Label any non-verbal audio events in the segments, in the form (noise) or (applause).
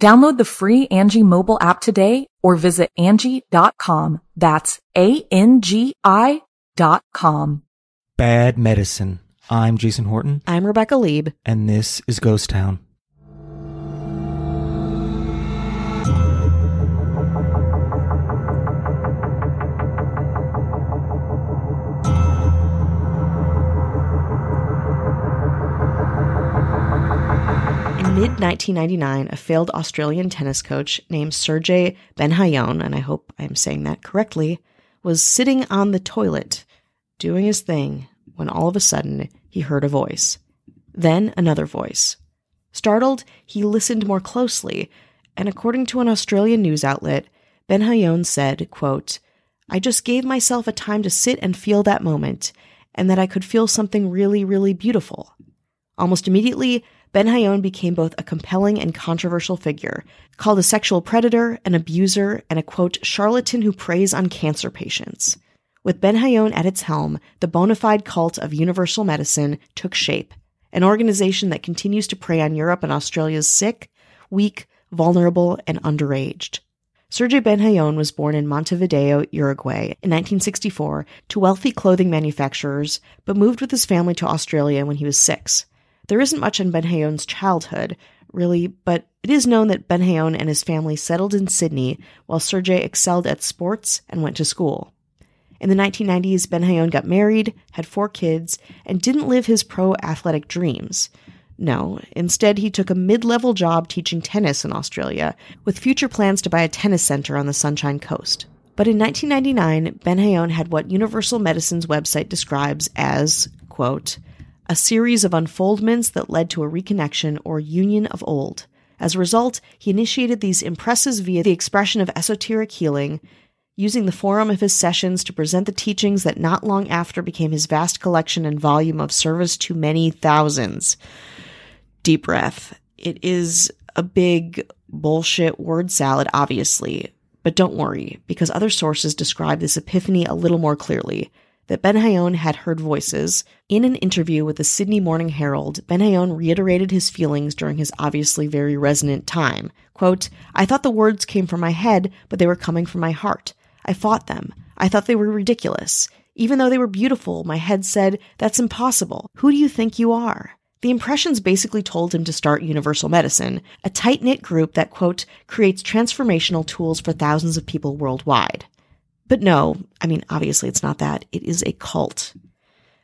Download the free Angi mobile app today or visit Angi.com. That's A-N-G-I dot com. Bad Medicine. I'm Jason Horton, I'm Rebecca Leib. and this is Ghost Town. 1999, a failed Australian tennis coach named Sergey Benhayon, and I hope I'm saying that correctly, was sitting on the toilet doing his thing when all of a sudden he heard a voice. Then another voice. Startled, he listened more closely, and according to an Australian news outlet, Benhayon said, quote, I just gave myself a time to sit and feel that moment, and that I could feel something really, really beautiful. Almost immediately, Ben Hayon became both a compelling and controversial figure, called a sexual predator, an abuser, and a quote, charlatan who preys on cancer patients. With Ben Hayon at its helm, the bona fide cult of universal medicine took shape, an organization that continues to prey on Europe and Australia's sick, weak, vulnerable, and underaged. Sergey Ben Hayon was born in Montevideo, Uruguay in 1964 to wealthy clothing manufacturers, but moved with his family to Australia when he was six. There isn't much in Ben Hayon's childhood, really, but it is known that Ben Hayon and his family settled in Sydney while Sergey excelled at sports and went to school. In the 1990s, Ben Hayon got married, had four kids, and didn't live his pro athletic dreams. No, instead, he took a mid level job teaching tennis in Australia, with future plans to buy a tennis center on the Sunshine Coast. But in 1999, Ben Hayon had what Universal Medicine's website describes as, quote, a series of unfoldments that led to a reconnection or union of old. As a result, he initiated these impresses via the expression of esoteric healing, using the forum of his sessions to present the teachings that not long after became his vast collection and volume of service to many thousands. Deep breath. It is a big bullshit word salad, obviously, but don't worry, because other sources describe this epiphany a little more clearly that Ben Hayon had heard voices. In an interview with the Sydney Morning Herald, Ben Hayon reiterated his feelings during his obviously very resonant time. Quote, I thought the words came from my head, but they were coming from my heart. I fought them. I thought they were ridiculous. Even though they were beautiful, my head said, That's impossible. Who do you think you are? The impressions basically told him to start Universal Medicine, a tight knit group that, quote, creates transformational tools for thousands of people worldwide. But no, I mean, obviously it's not that. It is a cult.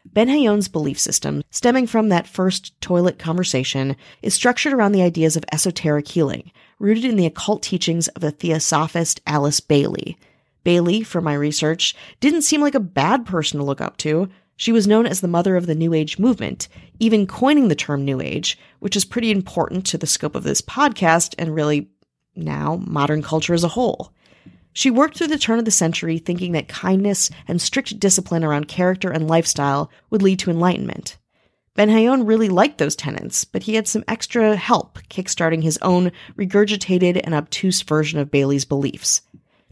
Ben Hayon's belief system, stemming from that first toilet conversation, is structured around the ideas of esoteric healing, rooted in the occult teachings of the theosophist Alice Bailey. Bailey, from my research, didn't seem like a bad person to look up to. She was known as the mother of the New Age movement, even coining the term New Age, which is pretty important to the scope of this podcast and really now modern culture as a whole. She worked through the turn of the century thinking that kindness and strict discipline around character and lifestyle would lead to enlightenment. Ben Hayon really liked those tenets, but he had some extra help kickstarting his own regurgitated and obtuse version of Bailey's beliefs.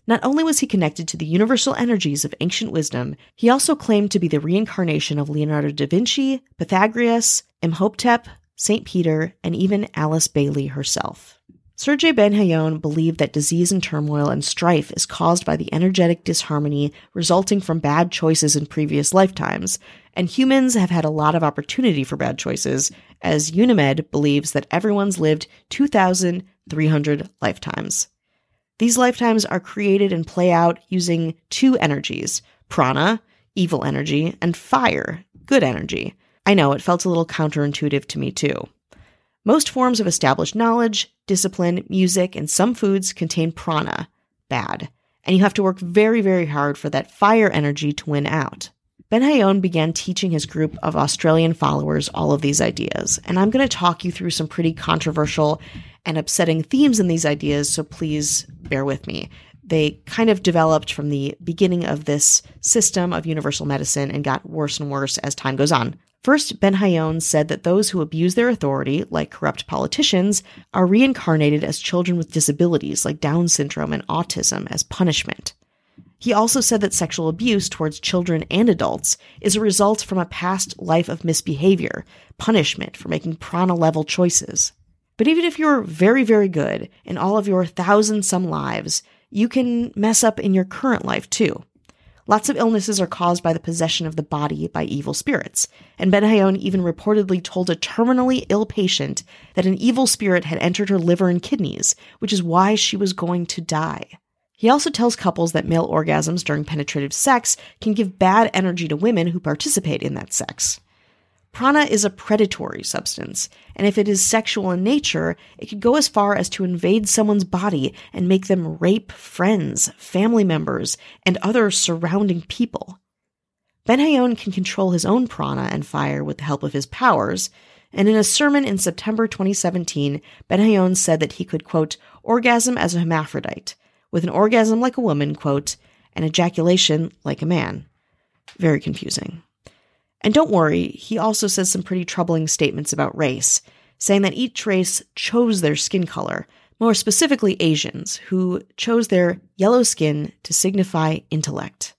Not only was he connected to the universal energies of ancient wisdom, he also claimed to be the reincarnation of Leonardo da Vinci, Pythagoras, Imhotep, St. Peter, and even Alice Bailey herself. Sergey Ben Hayon believed that disease and turmoil and strife is caused by the energetic disharmony resulting from bad choices in previous lifetimes, and humans have had a lot of opportunity for bad choices, as Unimed believes that everyone's lived 2,300 lifetimes. These lifetimes are created and play out using two energies prana, evil energy, and fire, good energy. I know it felt a little counterintuitive to me too. Most forms of established knowledge, discipline, music, and some foods contain prana, bad, and you have to work very, very hard for that fire energy to win out. Ben Hayon began teaching his group of Australian followers all of these ideas, and I'm going to talk you through some pretty controversial and upsetting themes in these ideas, so please bear with me. They kind of developed from the beginning of this system of universal medicine and got worse and worse as time goes on. First, Ben Hayon said that those who abuse their authority, like corrupt politicians, are reincarnated as children with disabilities like Down syndrome and autism as punishment. He also said that sexual abuse towards children and adults is a result from a past life of misbehavior, punishment for making prana level choices. But even if you're very, very good in all of your thousand some lives, you can mess up in your current life too. Lots of illnesses are caused by the possession of the body by evil spirits, and Ben Hayon even reportedly told a terminally ill patient that an evil spirit had entered her liver and kidneys, which is why she was going to die. He also tells couples that male orgasms during penetrative sex can give bad energy to women who participate in that sex. Prana is a predatory substance, and if it is sexual in nature, it could go as far as to invade someone's body and make them rape friends, family members, and other surrounding people. Ben Hayon can control his own prana and fire with the help of his powers, and in a sermon in September 2017, Ben Hayon said that he could, quote, orgasm as a hermaphrodite, with an orgasm like a woman, quote, and ejaculation like a man. Very confusing. And don't worry, he also says some pretty troubling statements about race, saying that each race chose their skin color, more specifically Asians, who chose their yellow skin to signify intellect.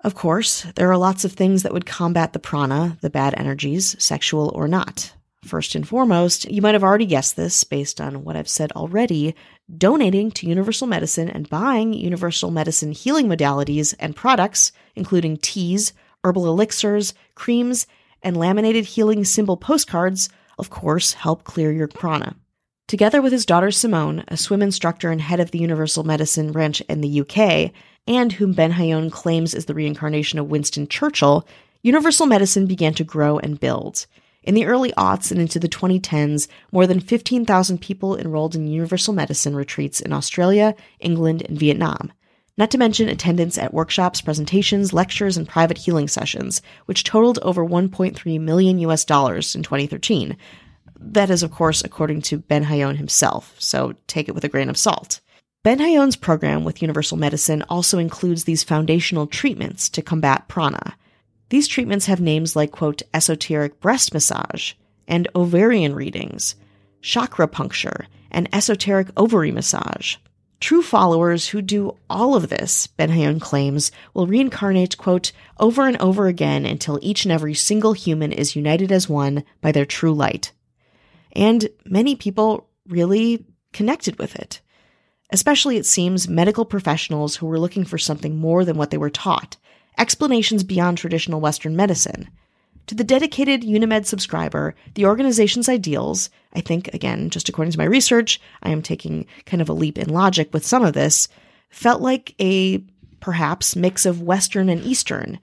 Of course, there are lots of things that would combat the prana, the bad energies, sexual or not. First and foremost, you might have already guessed this based on what I've said already. Donating to Universal Medicine and buying Universal Medicine healing modalities and products, including teas, herbal elixirs, creams, and laminated healing symbol postcards, of course, help clear your prana. Together with his daughter Simone, a swim instructor and head of the Universal Medicine branch in the UK, and whom Ben Hayon claims is the reincarnation of Winston Churchill, Universal Medicine began to grow and build. In the early aughts and into the 2010s, more than 15,000 people enrolled in universal medicine retreats in Australia, England, and Vietnam. Not to mention attendance at workshops, presentations, lectures, and private healing sessions, which totaled over 1.3 million US dollars in 2013. That is, of course, according to Ben Hayon himself, so take it with a grain of salt. Ben Hayon's program with Universal Medicine also includes these foundational treatments to combat prana. These treatments have names like, quote, esoteric breast massage and ovarian readings, chakra puncture, and esoteric ovary massage. True followers who do all of this, Ben claims, will reincarnate, quote, over and over again until each and every single human is united as one by their true light. And many people really connected with it. Especially, it seems, medical professionals who were looking for something more than what they were taught, explanations beyond traditional Western medicine. To the dedicated Unimed subscriber, the organization's ideals, I think, again, just according to my research, I am taking kind of a leap in logic with some of this, felt like a perhaps mix of Western and Eastern.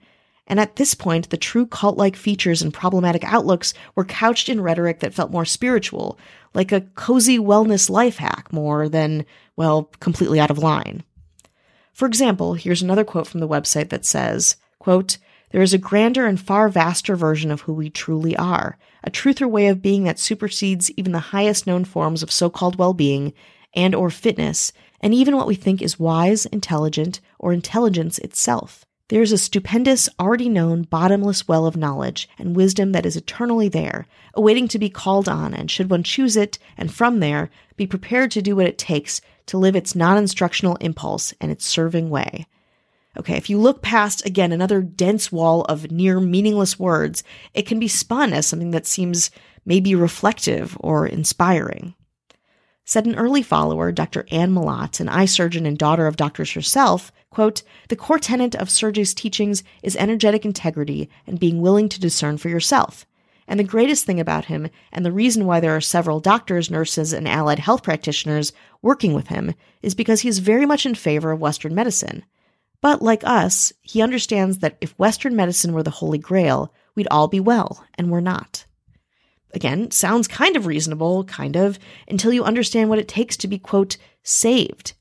And at this point, the true cult like features and problematic outlooks were couched in rhetoric that felt more spiritual, like a cozy wellness life hack more than, well, completely out of line. For example, here's another quote from the website that says, quote, there is a grander and far vaster version of who we truly are, a truth or way of being that supersedes even the highest known forms of so-called well-being and or fitness, and even what we think is wise, intelligent, or intelligence itself. There is a stupendous, already known, bottomless well of knowledge and wisdom that is eternally there, awaiting to be called on, and should one choose it, and from there, be prepared to do what it takes to live its non instructional impulse and its serving way. Okay, if you look past, again, another dense wall of near meaningless words, it can be spun as something that seems maybe reflective or inspiring. Said an early follower, Dr. Anne Malatt, an eye surgeon and daughter of doctors herself, quote, the core tenet of Sergey's teachings is energetic integrity and being willing to discern for yourself. And the greatest thing about him, and the reason why there are several doctors, nurses, and allied health practitioners working with him, is because he is very much in favor of Western medicine. But like us, he understands that if Western medicine were the holy grail, we'd all be well, and we're not. Again, sounds kind of reasonable, kind of, until you understand what it takes to be, quote, saved.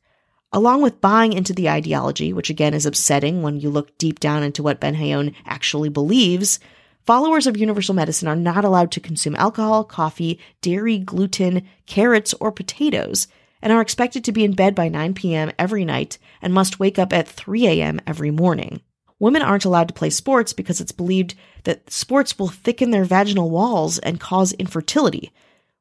Along with buying into the ideology, which again is upsetting when you look deep down into what Ben Hayon actually believes, followers of universal medicine are not allowed to consume alcohol, coffee, dairy, gluten, carrots, or potatoes, and are expected to be in bed by 9 p.m. every night and must wake up at 3 a.m. every morning. Women aren't allowed to play sports because it's believed that sports will thicken their vaginal walls and cause infertility,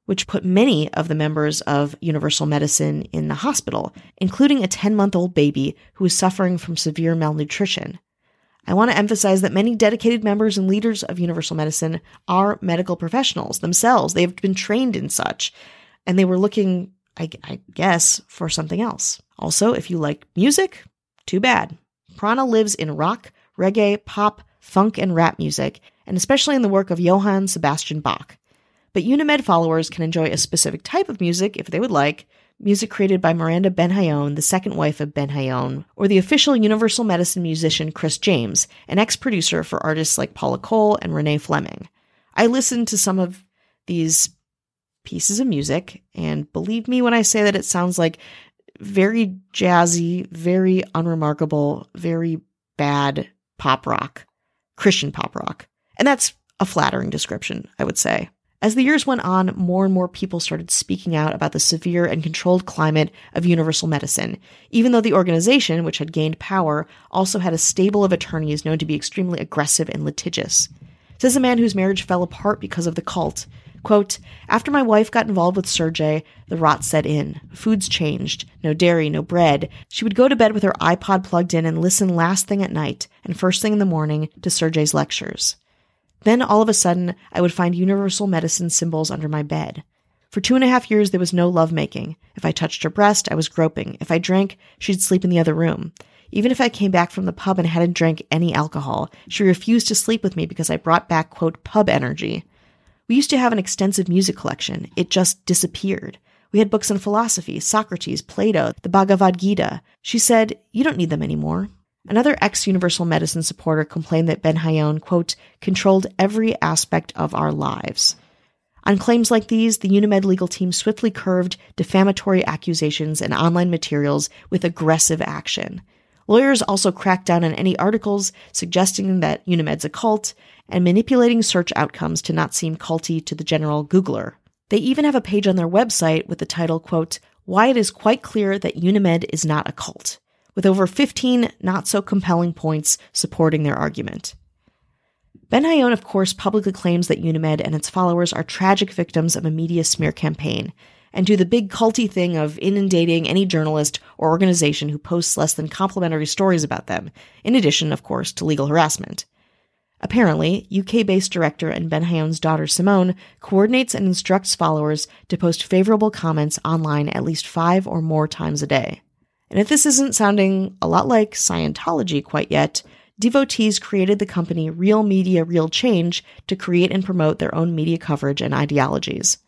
which put many of the members of Universal Medicine in the hospital, including a 10 month old baby who is suffering from severe malnutrition. I want to emphasize that many dedicated members and leaders of Universal Medicine are medical professionals themselves. They've been trained in such, and they were looking, I, I guess, for something else. Also, if you like music, too bad. Prana lives in rock, reggae, pop, funk, and rap music, and especially in the work of Johann Sebastian Bach. But Unimed followers can enjoy a specific type of music if they would like, music created by Miranda Ben Hayon, the second wife of Ben Hayon, or the official Universal Medicine musician Chris James, an ex producer for artists like Paula Cole and Renee Fleming. I listened to some of these pieces of music, and believe me when I say that it sounds like very jazzy, very unremarkable, very bad pop rock, Christian pop rock. And that's a flattering description, I would say. As the years went on, more and more people started speaking out about the severe and controlled climate of universal medicine, even though the organization, which had gained power, also had a stable of attorneys known to be extremely aggressive and litigious. Says a man whose marriage fell apart because of the cult, Quote, after my wife got involved with Sergey, the rot set in. Foods changed. No dairy, no bread. She would go to bed with her iPod plugged in and listen last thing at night and first thing in the morning to Sergey's lectures. Then all of a sudden, I would find universal medicine symbols under my bed. For two and a half years, there was no lovemaking. If I touched her breast, I was groping. If I drank, she'd sleep in the other room. Even if I came back from the pub and hadn't drank any alcohol, she refused to sleep with me because I brought back, quote, pub energy. We used to have an extensive music collection. It just disappeared. We had books on philosophy, Socrates, Plato, the Bhagavad Gita. She said, You don't need them anymore. Another ex Universal Medicine supporter complained that Ben Hayon, quote, controlled every aspect of our lives. On claims like these, the Unimed legal team swiftly curved defamatory accusations and online materials with aggressive action. Lawyers also cracked down on any articles suggesting that Unimed's a cult and manipulating search outcomes to not seem culty to the general Googler. They even have a page on their website with the title, quote, Why it is quite clear that Unimed is not a cult, with over 15 not so compelling points supporting their argument. Ben of course, publicly claims that Unimed and its followers are tragic victims of a media smear campaign and do the big culty thing of inundating any journalist or organization who posts less than complimentary stories about them, in addition, of course, to legal harassment. Apparently, UK based director and Ben Hayon's daughter Simone coordinates and instructs followers to post favorable comments online at least five or more times a day. And if this isn't sounding a lot like Scientology quite yet, devotees created the company Real Media Real Change to create and promote their own media coverage and ideologies.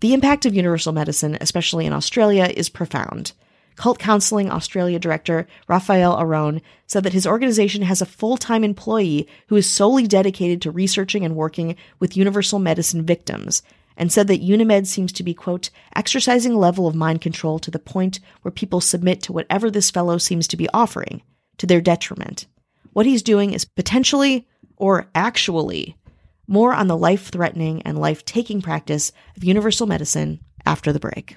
The impact of universal medicine, especially in Australia, is profound. Cult Counseling Australia director Raphael Aron said that his organization has a full-time employee who is solely dedicated to researching and working with universal medicine victims, and said that Unimed seems to be, quote, exercising a level of mind control to the point where people submit to whatever this fellow seems to be offering, to their detriment. What he's doing is potentially, or actually, more on the life threatening and life taking practice of universal medicine after the break.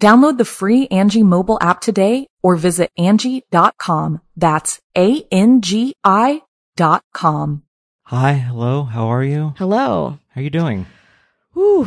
Download the free Angi mobile app today or visit Angi.com. That's A-N-G-I dot com. Hi, hello, how are you? Hello. How are you doing? Ooh,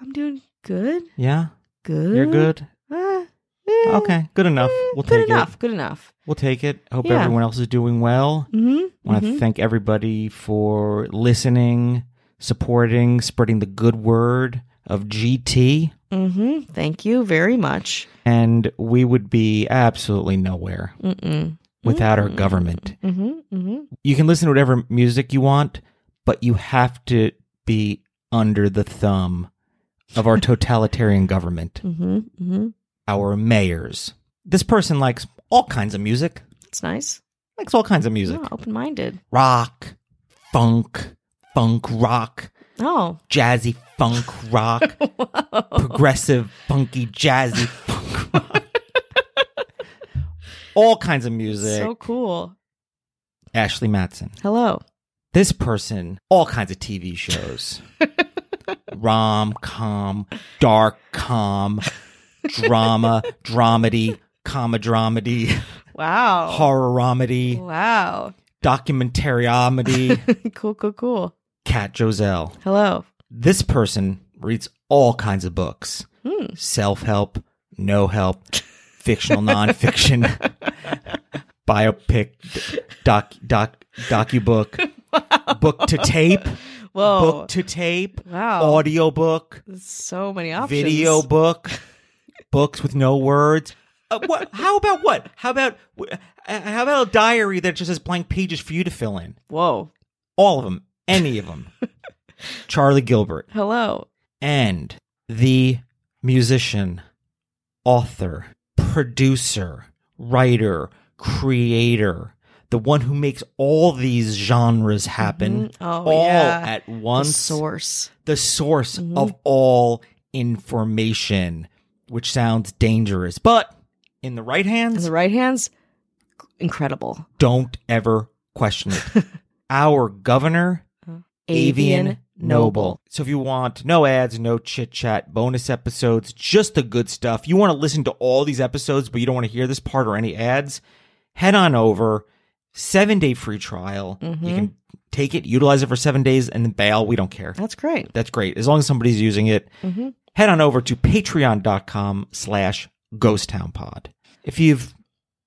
I'm doing good. Yeah? Good. You're good? Uh, eh, Okay, good enough. eh, We'll good take enough. it. Good enough. We'll take it. Hope Yeah. everyone else is doing well. Mm-hmm. want to thank everybody for listening, supporting, spreading the good word of GT. Mm-hmm. Thank you very much. And we would be absolutely nowhere Mm-mm. without our government. Mm-hmm. Mm-hmm. You can listen to whatever music you want, but you have to be under the thumb of our (laughs) totalitarian government, Mm-hmm. Mm-hmm. our mayors. This person likes all kinds of music, It's nice. likes all kinds of music Oh, open-minded. rock, funk, funk rock, Oh. jazzy funk rock, (laughs) progressive, funky, jazzy funk rock. all kinds of music. so cool. Ashley Matson. Hello. this person all kinds of TV shows. (laughs) Rom com, dark com, drama, dramedy, comma dramedy, Wow. horror romedy, Wow. documentariomedy, (laughs) cool, cool, cool. Cat Joselle. Hello. This person reads all kinds of books. Hmm. Self help, no help, fictional nonfiction, (laughs) biopic, doc doc docu-book, book to tape, Whoa. book to tape, wow. audiobook, so many options. video book, books with no words. Uh, what? How about what? How about uh, how about a diary that just has blank pages for you to fill in? Whoa. All of them, any of them. Charlie Gilbert Hello. and the musician, author, producer, writer, creator, the one who makes all these genres happen Mhm. Oh, all yeah. at The once. source. the source Mhm. of all information, which sounds dangerous, but in the right In hands, the right hands, incredible. don't ever question it. (laughs) Our governor, Avian Noble. So if you want no ads, no chit chat, bonus episodes, just the good stuff, you want to listen to all these episodes, but you don't want to hear this part or any ads, head on over. Seven day free trial. Mhm. You can take it, utilize it for seven days, and then bail. We don't care. That's great. That's great. As long as somebody's using it, hmm head on over to patreon.com slash ghosttownpod. If you've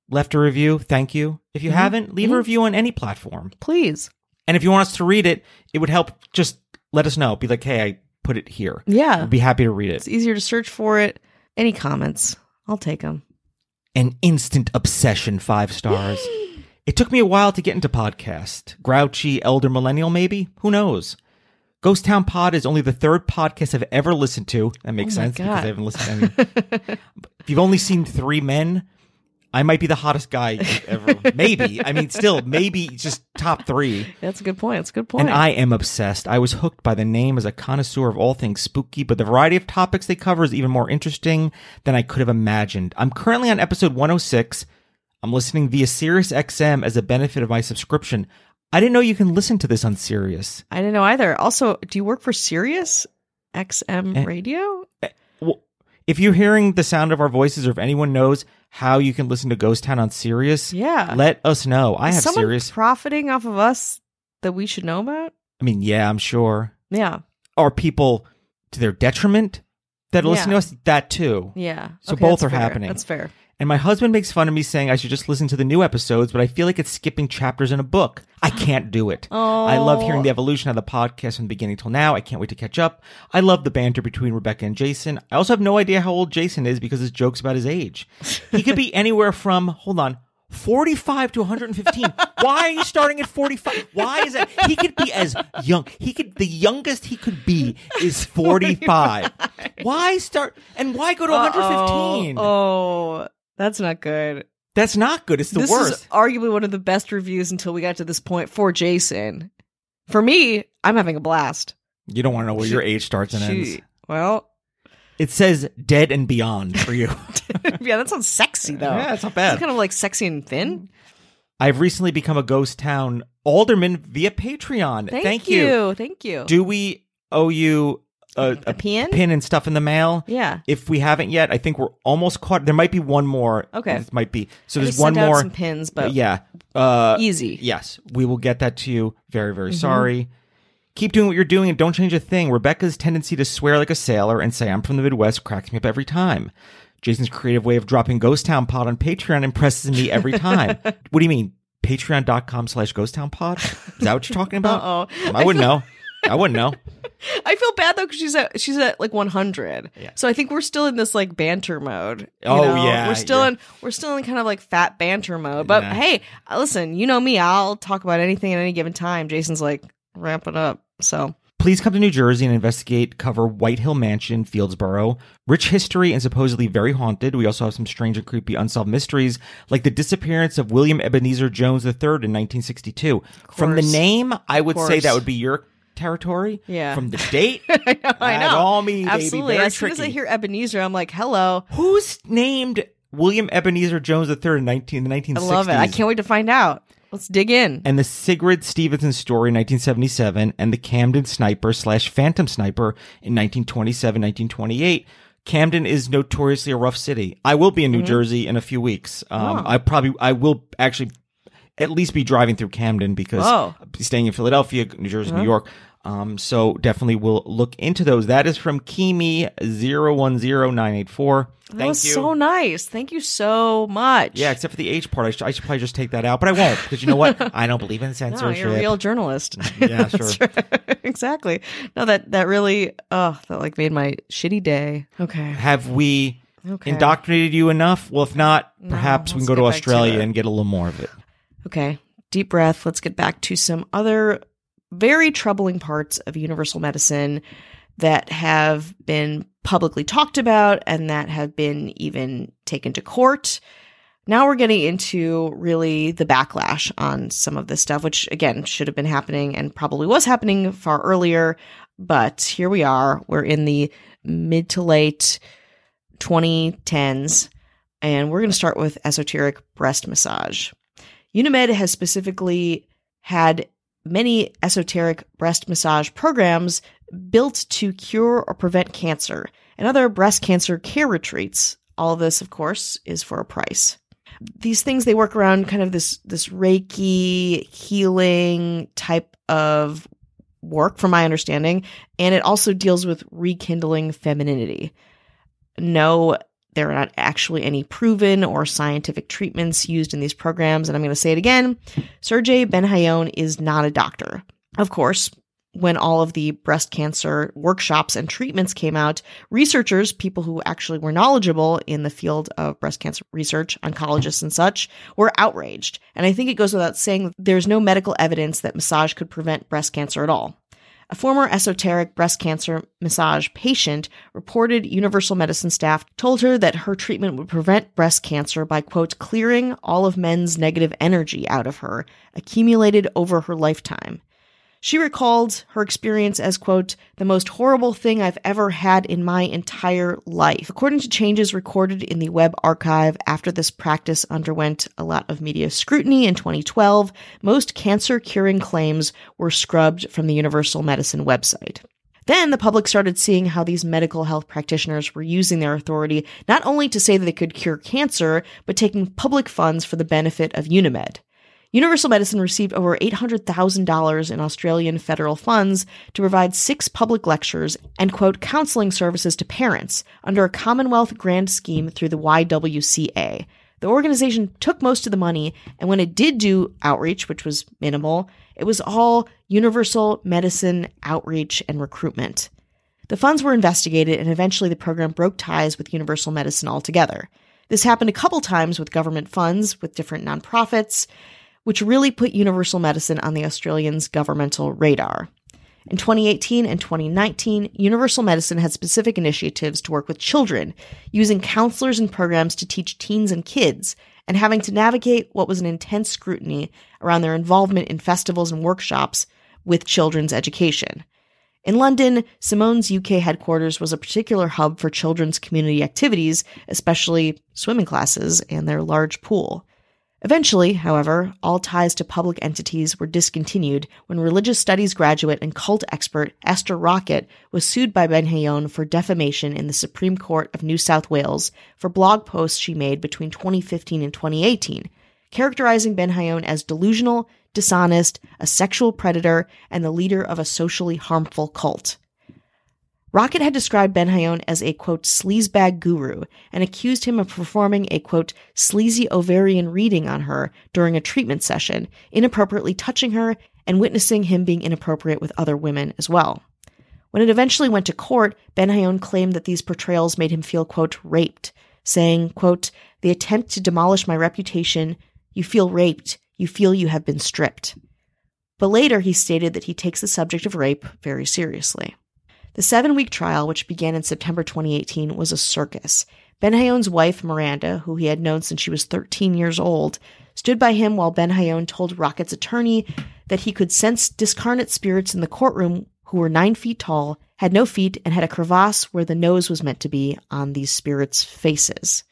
left a review, thank you. If you Mhm. haven't, leave a Mhm. review on any platform. Please. And if you want us to read it, it would help just let us know. Be like, hey, I put it here. Yeah. I'd be happy to read it. It's easier to search for it. Any comments? I'll take them. An instant obsession, five stars. (gasps) it took me a while to get into podcast. Grouchy elder millennial, maybe? Who knows? Ghost Town Pod is only the third podcast I've ever listened to. That makes Oh sense because I haven't listened to any. (laughs) if you've only seen three men, I might be the hottest guy (laughs) ever. maybe. I mean, still, maybe just top three. That's a good point. That's a good point. And I am obsessed. I was hooked by the name as a connoisseur of all things spooky, but the variety of topics they cover is even more interesting than I could have imagined. I'm currently on episode 106. I'm listening via Sirius XM as a benefit of my subscription. I didn't know you can listen to this on Sirius. I didn't know either. Also, do you work for Sirius XM Eh, Radio? Well, if you're hearing the sound of our voices or if anyone knows how you can listen to Ghost Town on Sirius, Yeah. let us know. I Is have someone Sirius. profiting off of us that we should know about? I mean, yeah, I'm sure. Yeah. Are people to their detriment that listen to us? That too. Yeah. So Okay, both are fair. happening. That's fair. And my husband makes fun of me saying I should just listen to the new episodes, but I feel like it's skipping chapters in a book. I can't do it. Oh. I love hearing the evolution of the podcast from the beginning till now. I can't wait to catch up. I love the banter between Rebecca and Jason. I also have no idea how old Jason is because his joke's about his age. He could be (laughs) anywhere from, hold on, 45 to 115. Why are you starting at 45? Why is that? He could be as young. He could, the youngest he could be is 45. (laughs) Why start, and why go to 115? Uh-oh. Oh, that's not good. That's not good. It's the this worst. is arguably one of the best reviews until we got to this point for Jason. For me, I'm having a blast. you don't want to know where your age starts and ends. Well, It says dead and beyond for you. (laughs) yeah, that sounds sexy though. yeah, it's not It's bad. kind of like sexy and thin. I've recently become a ghost town alderman via Patreon. Thank, Thank you. Thank you. Do we owe you a, A pin? pin and stuff in the mail. Yeah. If we haven't yet, I think we're almost caught. There might be one more. Okay. This might be. So I there's one more. some pins, but yeah. Uh, easy. Yes, we will get that to you. Very, very Mm-hmm. sorry. Keep doing what you're doing and don't change a thing. Rebecca's tendency to swear like a sailor and say I'm from the Midwest cracks me up every time. Jason's creative way of dropping Ghost Town Pod on Patreon impresses me every time. (laughs) what do you mean? Patreon.com slash Ghost Town Pod? Is that what you're talking about? (laughs) Uh-oh. I wouldn't know. I wouldn't know. (laughs) I feel bad though because she's at she's at like 100. Yeah. So I think we're still in this like banter mode. Oh, know? yeah, we're still yeah. in we're still in kind of like fat banter mode. But Yeah. hey, listen, you know me, I'll talk about anything at any given time. Jason's like ramp it up. So Please come to New Jersey and investigate, cover White Hill Mansion, Fieldsboro. Rich history and supposedly very haunted. We also have some strange and creepy unsolved mysteries, like the disappearance of William Ebenezer Jones III in 1962. From the name, I would say that would be your territory. Yeah. From the date, (laughs) I know, I know. all me, baby. Absolutely. Very as soon as I hear Ebenezer, I'm like, hello. Who's named William Ebenezer Jones III in 19, the 1960s? I love it. I can't wait to find out. Let's dig in. and the Sigrid Stevenson story in 1977 and the Camden Sniper slash Phantom Sniper in 1927, 1928. Camden is notoriously a rough city. I will be in New Jersey in a few weeks. Um, Oh. I probably, I will actually at least be driving through Camden because Oh. I'll be staying in Philadelphia, New Jersey, New York. Um, so definitely we'll look into those. That is from Kimi 010984. that Thank was you. so nice. Thank you so much. yeah, except for the H part. I should, I should probably just take that out, but I won't because you know what? (laughs) I don't believe in No, censorship. you're a real journalist. (laughs) Yeah, (laughs) sure. right. exactly. No, that that really oh, that like made my shitty day. Okay. Have we Okay. indoctrinated you enough? Well, if not, perhaps we can go to get back to Australia and get a little more of it. Okay. Deep breath. Let's get back to some other very troubling parts of universal medicine that have been publicly talked about and that have been even taken to court. Now we're getting into really the backlash on some of this stuff, which again should have been happening and probably was happening far earlier. But here we are. We're in the mid to late 2010s, and we're going to start with esoteric breast massage. Unimed has specifically had many esoteric breast massage programs built to cure or prevent cancer and other breast cancer care retreats. All of this, of course, is for a price. These things they work around kind of this this Reiki healing type of work, from my understanding, and it also deals with rekindling femininity. No, there are not actually any proven or scientific treatments used in these programs. And I'm going to say it again Sergey Benhayon is not a doctor. Of course, when all of the breast cancer workshops and treatments came out, researchers, people who actually were knowledgeable in the field of breast cancer research, oncologists and such, were outraged. And I think it goes without saying there's no medical evidence that massage could prevent breast cancer at all. A former esoteric breast cancer massage patient reported Universal Medicine staff told her that her treatment would prevent breast cancer by, quote, clearing all of men's negative energy out of her, accumulated over her lifetime. She recalled her experience as, quote, the most horrible thing I've ever had in my entire life. According to changes recorded in the web archive after this practice underwent a lot of media scrutiny in 2012, most cancer curing claims were scrubbed from the Universal Medicine website. Then the public started seeing how these medical health practitioners were using their authority not only to say that they could cure cancer, but taking public funds for the benefit of Unimed. Universal Medicine received over $800,000 in Australian federal funds to provide six public lectures and, quote, counseling services to parents under a Commonwealth grant scheme through the YWCA. The organization took most of the money, and when it did do outreach, which was minimal, it was all universal medicine outreach and recruitment. The funds were investigated, and eventually the program broke ties with Universal Medicine altogether. This happened a couple times with government funds, with different nonprofits, which really put Universal Medicine on the Australians' governmental radar. In 2018 and 2019, Universal Medicine had specific initiatives to work with children, using counselors and programs to teach teens and kids, and having to navigate what was an intense scrutiny around their involvement in festivals and workshops with children's education. In London, Simone's UK headquarters was a particular hub for children's community activities, especially swimming classes and their large pool. Eventually, however, all ties to public entities were discontinued when religious studies graduate and cult expert Esther Rockett was sued by Benayoun for defamation in the Supreme Court of New South Wales for blog posts she made between 2015 and 2018, characterizing Benayoun as delusional, dishonest, a sexual predator, and the leader of a socially harmful cult. Rockett had described Benayoun as a quote sleazebag guru and accused him of performing a quote sleazy ovarian reading on her during a treatment session, inappropriately touching her and witnessing him being inappropriate with other women as well. When it eventually went to court, Benayoun claimed that these portrayals made him feel quote raped, saying quote the attempt to demolish my reputation, you feel raped, you feel you have been stripped. But later he stated that he takes the subject of rape very seriously. The seven week trial, which began in September 2018, was a circus. Benayoun's wife, Miranda, who he had known since she was 13 years old, stood by him while Benayoun told Rockett's attorney that he could sense discarnate spirits in the courtroom who were nine feet tall, had no feet, and had a crevasse where the nose was meant to be on these spirits' faces.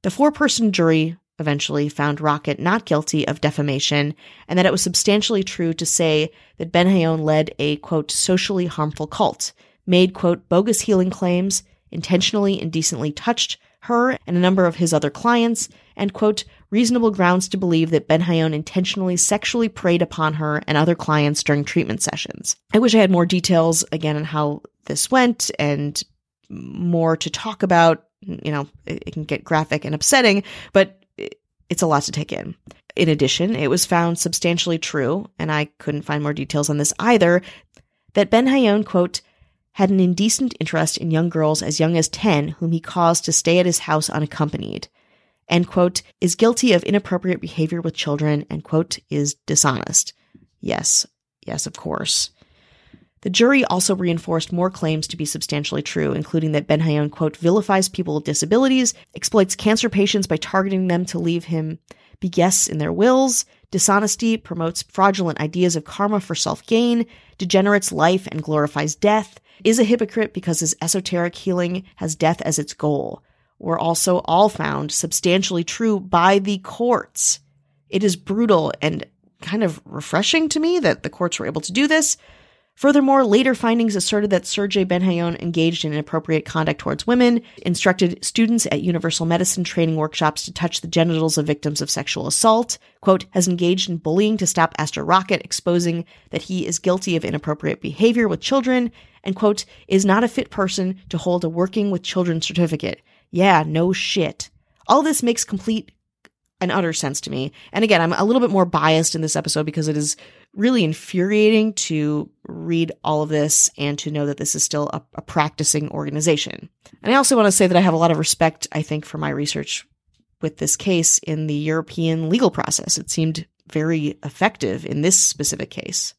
The four person jury eventually found Rockett not guilty of defamation and that it was substantially true to say that Benayoun led a, quote, socially harmful cult made, quote, bogus healing claims, intentionally and indecently touched her and a number of his other clients, and, quote, reasonable grounds to believe that Benayoun intentionally sexually preyed upon her and other clients during treatment sessions. I wish I had more details again on how this went and more to talk about. You know, it can get graphic and upsetting, but it's a lot to take in. In addition, it was found substantially true, and I couldn't find more details on this either, that Ben Hayon, quote, had an indecent interest in young girls as young as 10 whom he caused to stay at his house unaccompanied, quote, is guilty of inappropriate behavior with children, quote, is dishonest. Yes, yes, of course. The jury also reinforced more claims to be substantially true, including that Benayoun, quote, vilifies people with disabilities, exploits cancer patients by targeting them to leave him be guests in their wills, dishonesty, promotes fraudulent ideas of karma for self gain, degenerates life and glorifies death, is a hypocrite because his esoteric healing has death as its goal, were also all found substantially true by the courts. It is brutal and kind of refreshing to me that the courts were able to do this. Furthermore, later findings asserted that Sergei Benayoun engaged in inappropriate conduct towards women, instructed students at Universal Medicine training workshops to touch the genitals of victims of sexual assault, quote, has engaged in bullying to stop Esther Rockett, exposing that he is guilty of inappropriate behavior with children, and quote, is not a fit person to hold a working with children certificate. Yeah, no shit. All this makes complete and utter sense to me. And again, I'm a little bit more biased in this episode because it is really infuriating to read all of this and to know that this is still a, a practicing organization. And I also want to say that I have a lot of respect, I think, for my research with this case in the European legal process. It seemed very effective in this specific case.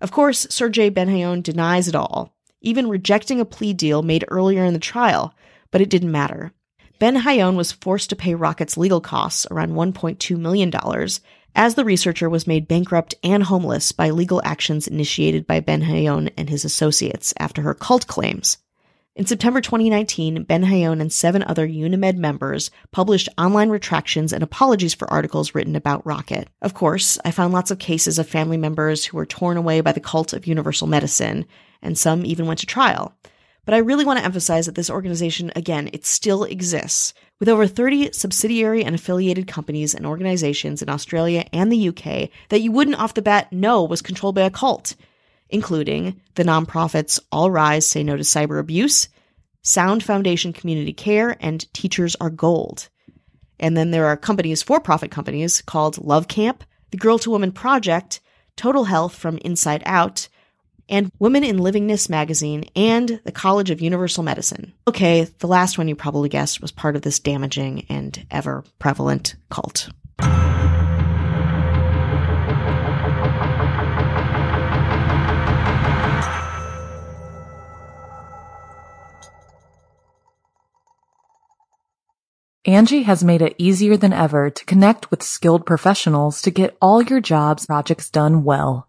Of course, Sergei Benayoun denies it all, even rejecting a plea deal made earlier in the trial, but it didn't matter. Benayoun was forced to pay Rockett's legal costs, around $1.2 million, as the researcher was made bankrupt and homeless by legal actions initiated by Benayoun and his associates after her cult claims. In September 2019, Benayoun and seven other Unimed members published online retractions and apologies for articles written about Rockett. Of course, I found lots of cases of family members who were torn away by the cult of universal medicine, and some even went to trial. But I really want to emphasize that this organization, again, it still exists. With over 30 subsidiary and affiliated companies and organizations in Australia and the UK that you wouldn't off the bat know was controlled by a cult, including the nonprofits All Rise Say No to Cyber Abuse, Sound Foundation Community Care, and Teachers Are Gold. And then there are companies, for profit companies, called Love Camp, the Girl to Woman Project, Total Health from Inside Out, and Women in Livingness magazine, and the College of Universal Medicine. Okay, the last one you probably guessed was part of this damaging and ever prevalent cult. Angi has made it easier than ever to connect with skilled professionals to get all your jobs projects done well.